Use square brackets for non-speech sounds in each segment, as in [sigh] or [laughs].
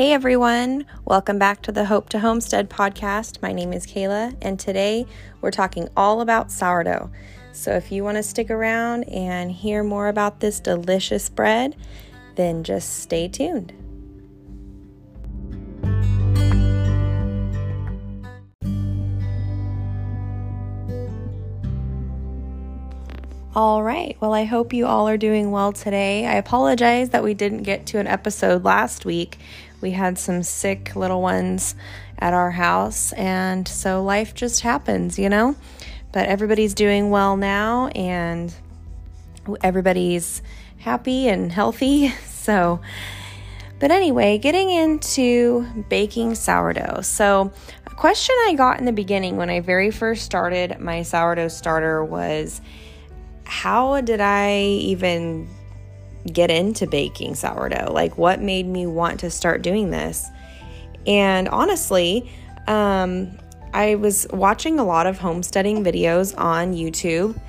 Hey everyone, welcome back to the Hope to Homestead podcast. My name is Kayla, and today we're talking all about sourdough. So if you want to stick around and hear more about this delicious bread, then just stay tuned. All right. Well, I hope you all are doing well today. I apologize that we didn't get to an episode last week. We had some sick little ones at our house, and so life just happens, you know? But everybody's doing well now, and everybody's happy and healthy. [laughs] So, but anyway, getting into baking sourdough. So, a question I got in the beginning when I very first started my sourdough starter was how did I even get into baking sourdough? Like, what made me want to start doing this? And honestly, um, I was watching a lot of homesteading videos on YouTube,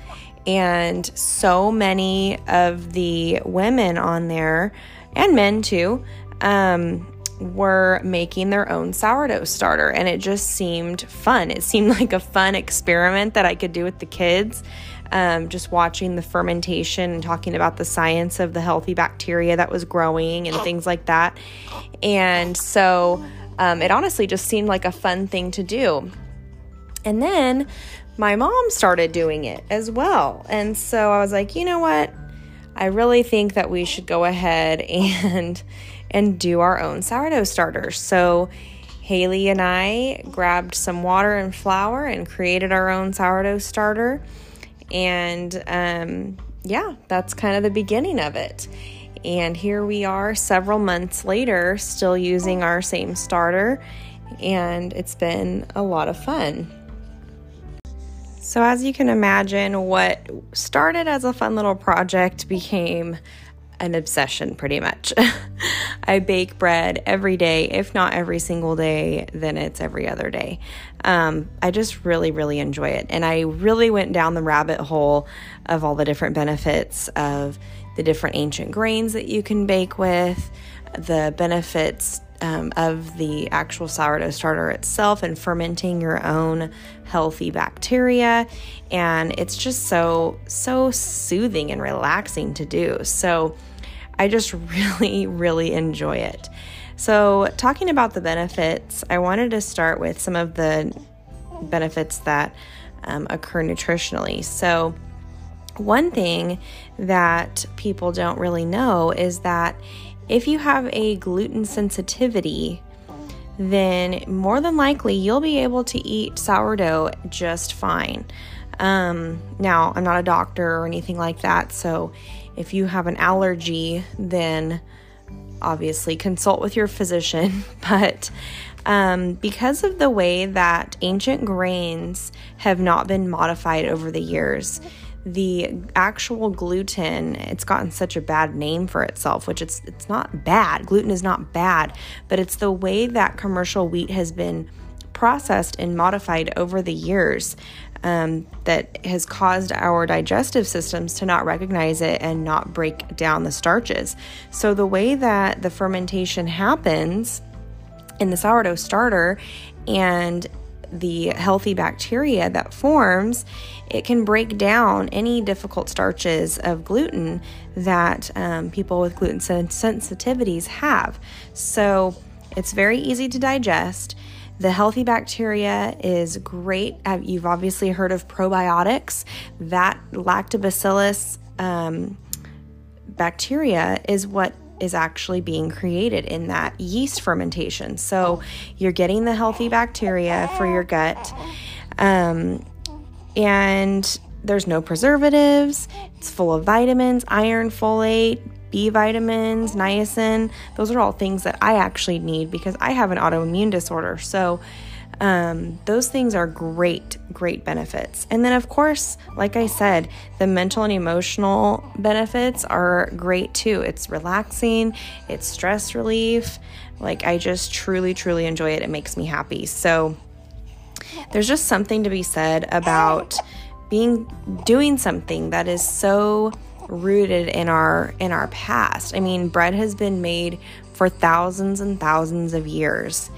and so many of the women on there, and men too, um, were making their own sourdough starter. And it just seemed fun. It seemed [laughs] like a fun experiment that I could do with the kids um, just watching the fermentation and talking about the science of the healthy bacteria that was growing and things like that. And so um, it honestly just seemed like a fun thing to do. And then my mom started doing it as well. And so I was like, you know what? I really think that we should go ahead [laughs] and and do our own sourdough starters. So Haley and I grabbed some water and flour and created our own sourdough starter. And um, yeah, that's kind of the beginning of it. And here we are several months later, still using our same starter, and it's been a lot of fun. So, as you can imagine, what started as a fun little project became an obsession pretty much. [laughs] I bake bread every day, if not every single day, then it's every other day. Um, I just really, really enjoy it. And I really went down the rabbit hole of all the different benefits of the different ancient grains that you can bake with, the benefits um, of the actual sourdough starter itself and fermenting your own healthy bacteria. And it's just so, so soothing and relaxing to do. So, I just [laughs] really, really enjoy it. So, talking about the benefits, I wanted to start with some of the benefits that um, occur nutritionally. So, one thing that people don't really know is that if you have a gluten sensitivity, then more than likely you'll be able to eat sourdough just fine. Um, now, I'm not a doctor or anything like that, so if you have an allergy, then obviously consult with your physician. [laughs] But um, because of the way that ancient grains have not been modified over the years, the actual gluten it's gotten such a bad name for itself which it's it's not bad gluten is not bad but it's the way that commercial wheat has been processed and modified over the years um, that has caused our digestive systems to not recognize it and not break down the starches. So, the way that the fermentation happens in the sourdough starter and the healthy bacteria that forms, it can break down any difficult starches of gluten that um, people with gluten sensitivities have. So, it's very easy to digest. The healthy bacteria is great. You've obviously heard of probiotics. That lactobacillus um, bacteria is what is actually being created in that yeast fermentation. So you're getting the healthy bacteria for your gut. Um, and there's no preservatives. It's full of vitamins, iron, folate, B vitamins, niacin. Those are all things that I actually need because I have an autoimmune disorder. So, um, those things are great, great benefits. And then, of course, like I said, the mental and emotional benefits are great too. It's relaxing, it's stress relief. Like, I just truly, truly enjoy it. It makes me happy. So, there's just something to be said about being doing something that is so rooted in our in our past. I mean, bread has been made for thousands and thousands of years.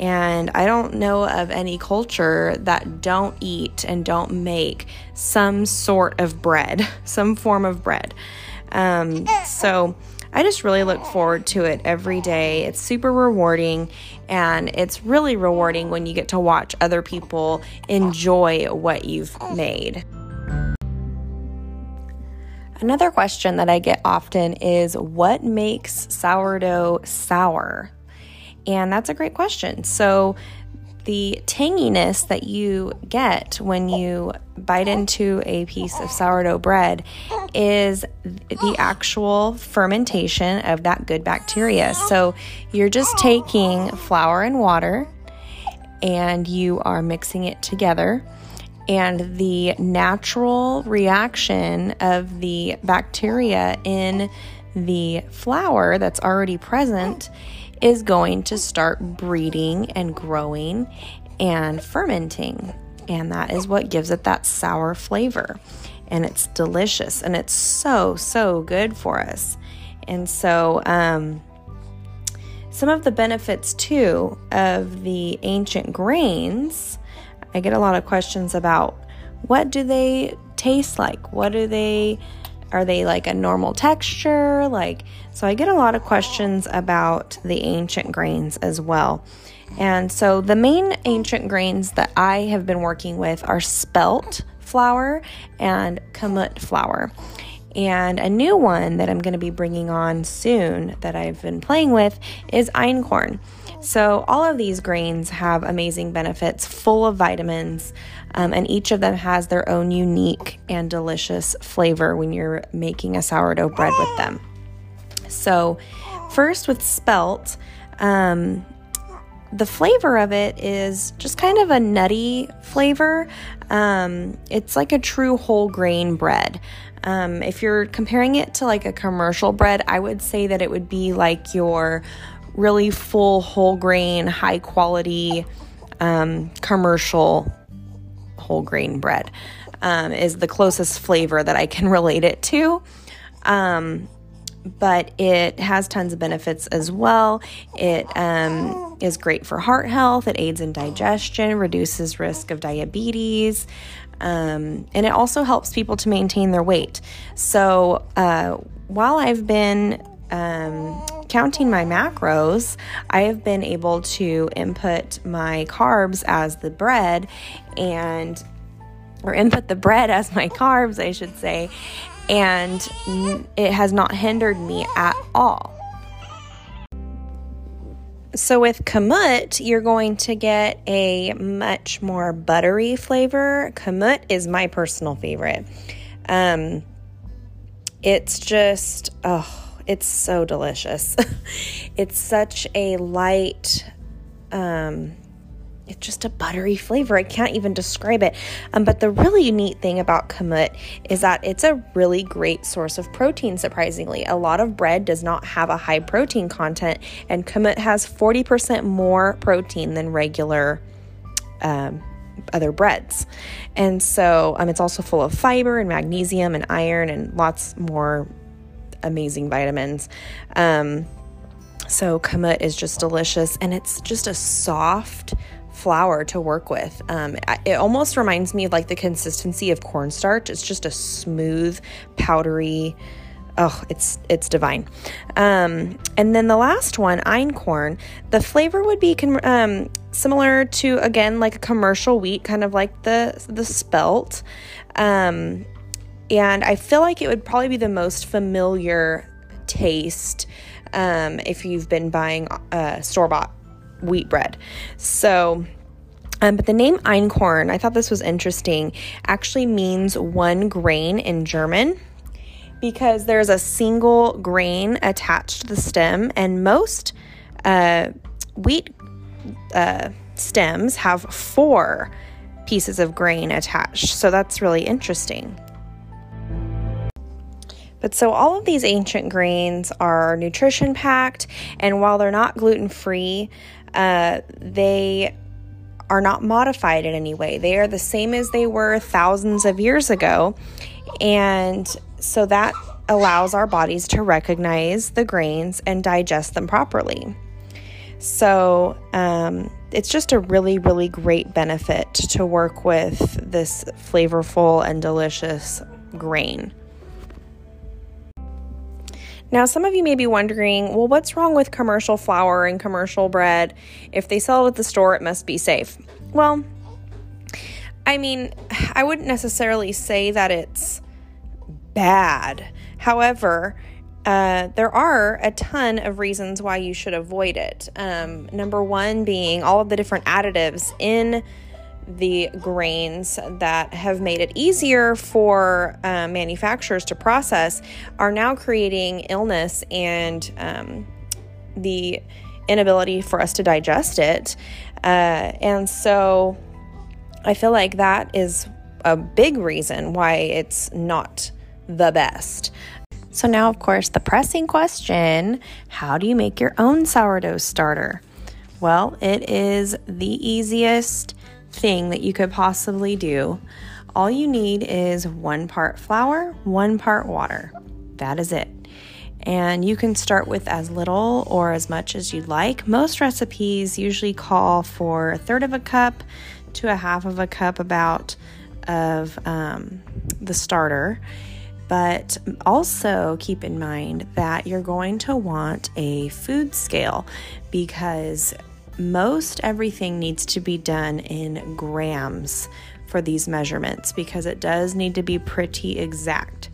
And I don't know of any culture that don't eat and don't make some sort of bread, [laughs] some form of bread. Um, so I just really look forward to it every day. It's super rewarding, and it's really rewarding when you get to watch other people enjoy what you've made. Another question that I get often is what makes sourdough sour? And that's a great question. So, the tanginess that you get when you bite into a piece of sourdough bread is the actual fermentation of that good bacteria. So you're just taking flour and water and you are mixing it together. And the natural reaction of the bacteria in the flour that's already present is going to start breeding and growing and fermenting. And that is what gives it that sour flavor. And it's delicious and it's so, so good for us. And so, um, some of the benefits too of the ancient grains, I get a lot of questions about what do they taste like? What do they are they like a normal texture? Like, so I get a lot of questions about the ancient grains as well. And so the main ancient grains that I have been working with are spelt flour and kamut flour. And a new one that I'm going to be bringing on soon that I've been playing with is einkorn. So, all of these grains have amazing benefits, full of vitamins, um, and each of them has their own unique and delicious flavor when you're making a sourdough bread with them. So, first with spelt, um, the flavor of it is just kind of a nutty flavor. Um, it's like a true whole grain bread. Um, if you're comparing it to like a commercial bread, I would say that it would be like your really full whole grain, high quality um, commercial whole grain bread. Um, is the closest flavor that I can [laughs] relate it to. Um, but it has tons of benefits as well. It um, is great for heart health, it aids in digestion, reduces risk of diabetes. Um, and it also helps people to maintain their weight. So, uh, while I've been um, counting my macros, I have been able to input my carbs as the bread and or input the bread as my carbs, I should say, and it has not hindered me at all. So, with kamut, you're going to get a much more buttery flavor. Kamut is my personal favorite. Um, it's just, oh, it's so delicious. [laughs] it's such a light, um, it's just a buttery flavor. I can't even describe it. Um, but the really neat thing about kamut is that it's a really great source of protein, surprisingly. A lot of bread does not have a high protein content, and kamut has 40% more protein than regular um, other breads. And so um, it's also full of fiber and magnesium and iron and lots more amazing vitamins. Um, so kamut is just delicious and it's just a soft flour to work with. Um, it almost reminds me of like the consistency of cornstarch. It's just a smooth, powdery. Oh, it's it's divine. Um, and then the last one, einkorn. The flavor would be um, similar to again like a commercial wheat, kind of like the the spelt. Um, and I feel like it would probably be the most familiar taste um, if you've been buying uh, store bought wheat bread. So, um, but the name Einkorn, I thought this was interesting, actually means one grain in German because there's a single grain attached to the stem, and most uh, wheat uh, stems have four pieces of grain attached. So that's really interesting. But so all of these ancient grains are nutrition packed, and while they're not gluten free, uh, they are not modified in any way. They are the same as they were thousands of years ago. And so that allows our bodies to recognize the grains and digest them properly. So, um, it's just a really, really great benefit to work with this flavorful and delicious grain. Now, some of you may be wondering, well, what's wrong with commercial flour and commercial bread? If they sell it at the store, it must be safe. Well, I mean, [sighs] I wouldn't necessarily say that it's bad. However, uh, there are a ton of reasons why you should avoid it. Um, number one being all of the different additives in the grains that have made it easier for uh, manufacturers to process are now creating illness and um, the inability for us to digest it. Uh, and so I feel like that is a big reason why it's not the best. So, now, of course, the pressing question how do you make your own sourdough starter? Well, it is the easiest thing that you could possibly do. All you need is one part flour, one part water. That is it. And you can start with as little or as much as you'd like. Most recipes usually call for a third of a cup to a half of a cup about of um, the starter. But also keep in mind that you're going to want a food scale because most everything needs to be done in grams for these measurements because it does need to be pretty exact.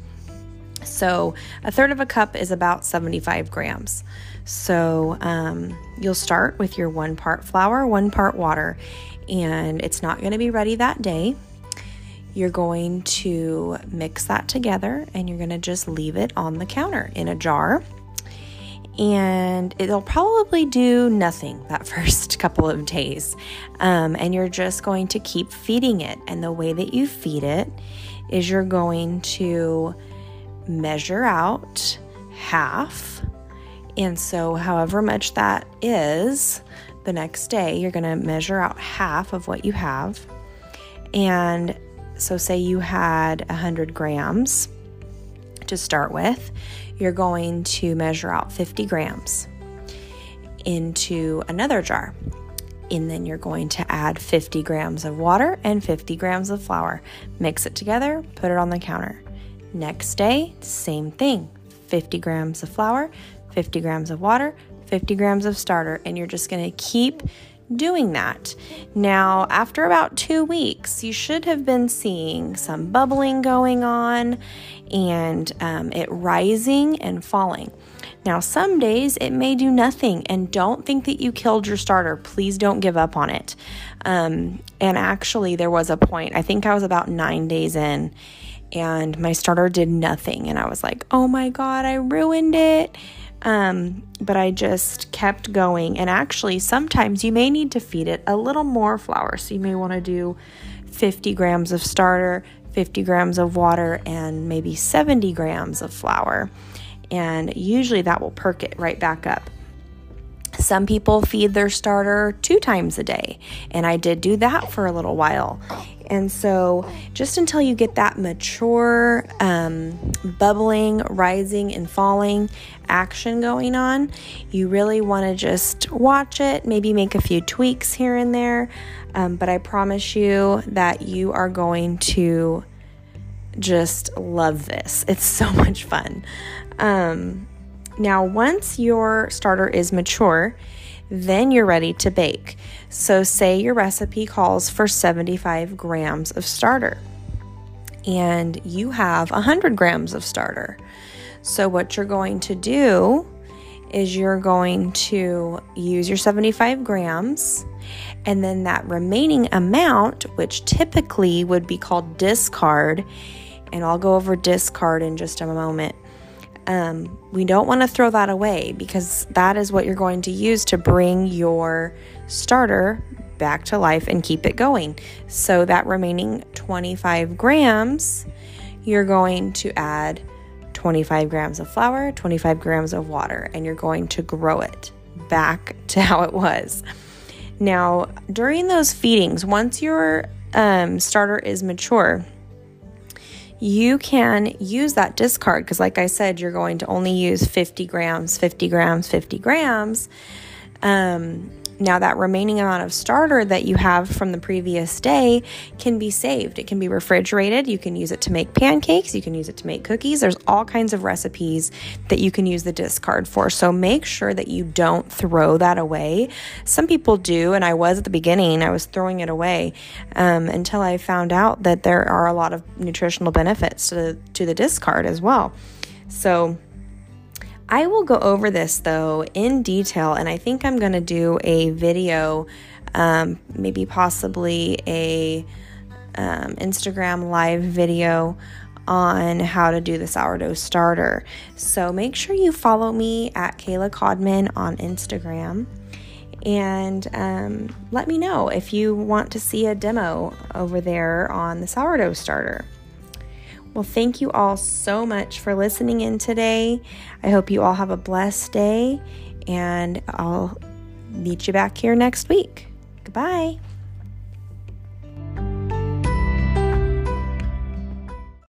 So, a third of a cup is about 75 grams. So, um, you'll start with your one part flour, one part water, and it's not going to be ready that day. You're going to mix that together and you're going to just leave it on the counter in a jar and it'll probably do nothing that [laughs] first couple of days. Um, and you're just going to keep feeding it. And the way that you feed it is you're going to measure out half. And so, however much that is, the next day you're going to measure out half of what you have. And so, say you had 100 grams to start with, you're going to measure out 50 grams into another jar. And then you're going to add 50 grams of water and 50 grams of flour. Mix it together, put it on the counter. Next day, same thing 50 grams of flour, 50 grams of water, 50 grams of starter, and you're just going to keep doing that. Now, after about two weeks, you should have been seeing some bubbling going on and um, it rising and falling. Now, some days it may do nothing, and don't think that you killed your starter. Please don't give up on it. Um, and actually, there was a point, I think I was about nine days in, and my starter did nothing. And I was like, oh my God, I ruined it. Um, but I just kept going. And actually, sometimes you may need to feed it a little more flour. So you may want to do 50 grams of starter, 50 grams of water, and maybe 70 grams of flour. And usually that will perk it right back up. Some people feed their starter two times a day, and I did do that for a little while. And so, just until you get that mature, um, bubbling, rising, and falling action going on, you really want to just watch it, maybe make a few tweaks here and there. Um, but I promise you that you are going to just love this. It's so [laughs] much fun. Um, now, once your starter is mature, then you're ready to bake. So, say your recipe calls for 75 grams of starter and you have 100 grams of starter. So, what you're going to do is you're going to use your 75 grams, and then that remaining amount, which typically would be called discard, and I'll go over discard in just a moment um, we don't want to throw that away because that is what you're going to use to bring your starter back to life and keep it going. So, that remaining 25 grams, you're going to add 25 grams of flour, 25 grams of water, and you're going to grow it back [laughs] to how it was. Now, during those feedings, once your um, starter is mature, you can use that discard because, like I said, you're going to only use 50 grams, 50 grams, 50 grams. Um, now, that remaining amount of starter that you have from the previous day can be saved. It can be refrigerated. You can use it to make pancakes. You can use it to make cookies. There's all kinds of recipes that you can use the discard for. So make sure that you don't throw that away. Some people do, and I was at the beginning, I was throwing it away um, until I found out that there are a lot of nutritional benefits to to the discard as well. So, I will go over this though in detail, and I think I'm going to do a video, um, maybe possibly a um, Instagram live video on how to do the sourdough starter. So make sure you follow me at Kayla Codman on Instagram and um, let me know if you want to see a demo over there on the sourdough starter. Well, thank you all so much for listening in today. I hope you all have a blessed day, and I'll meet you back here next week. Goodbye.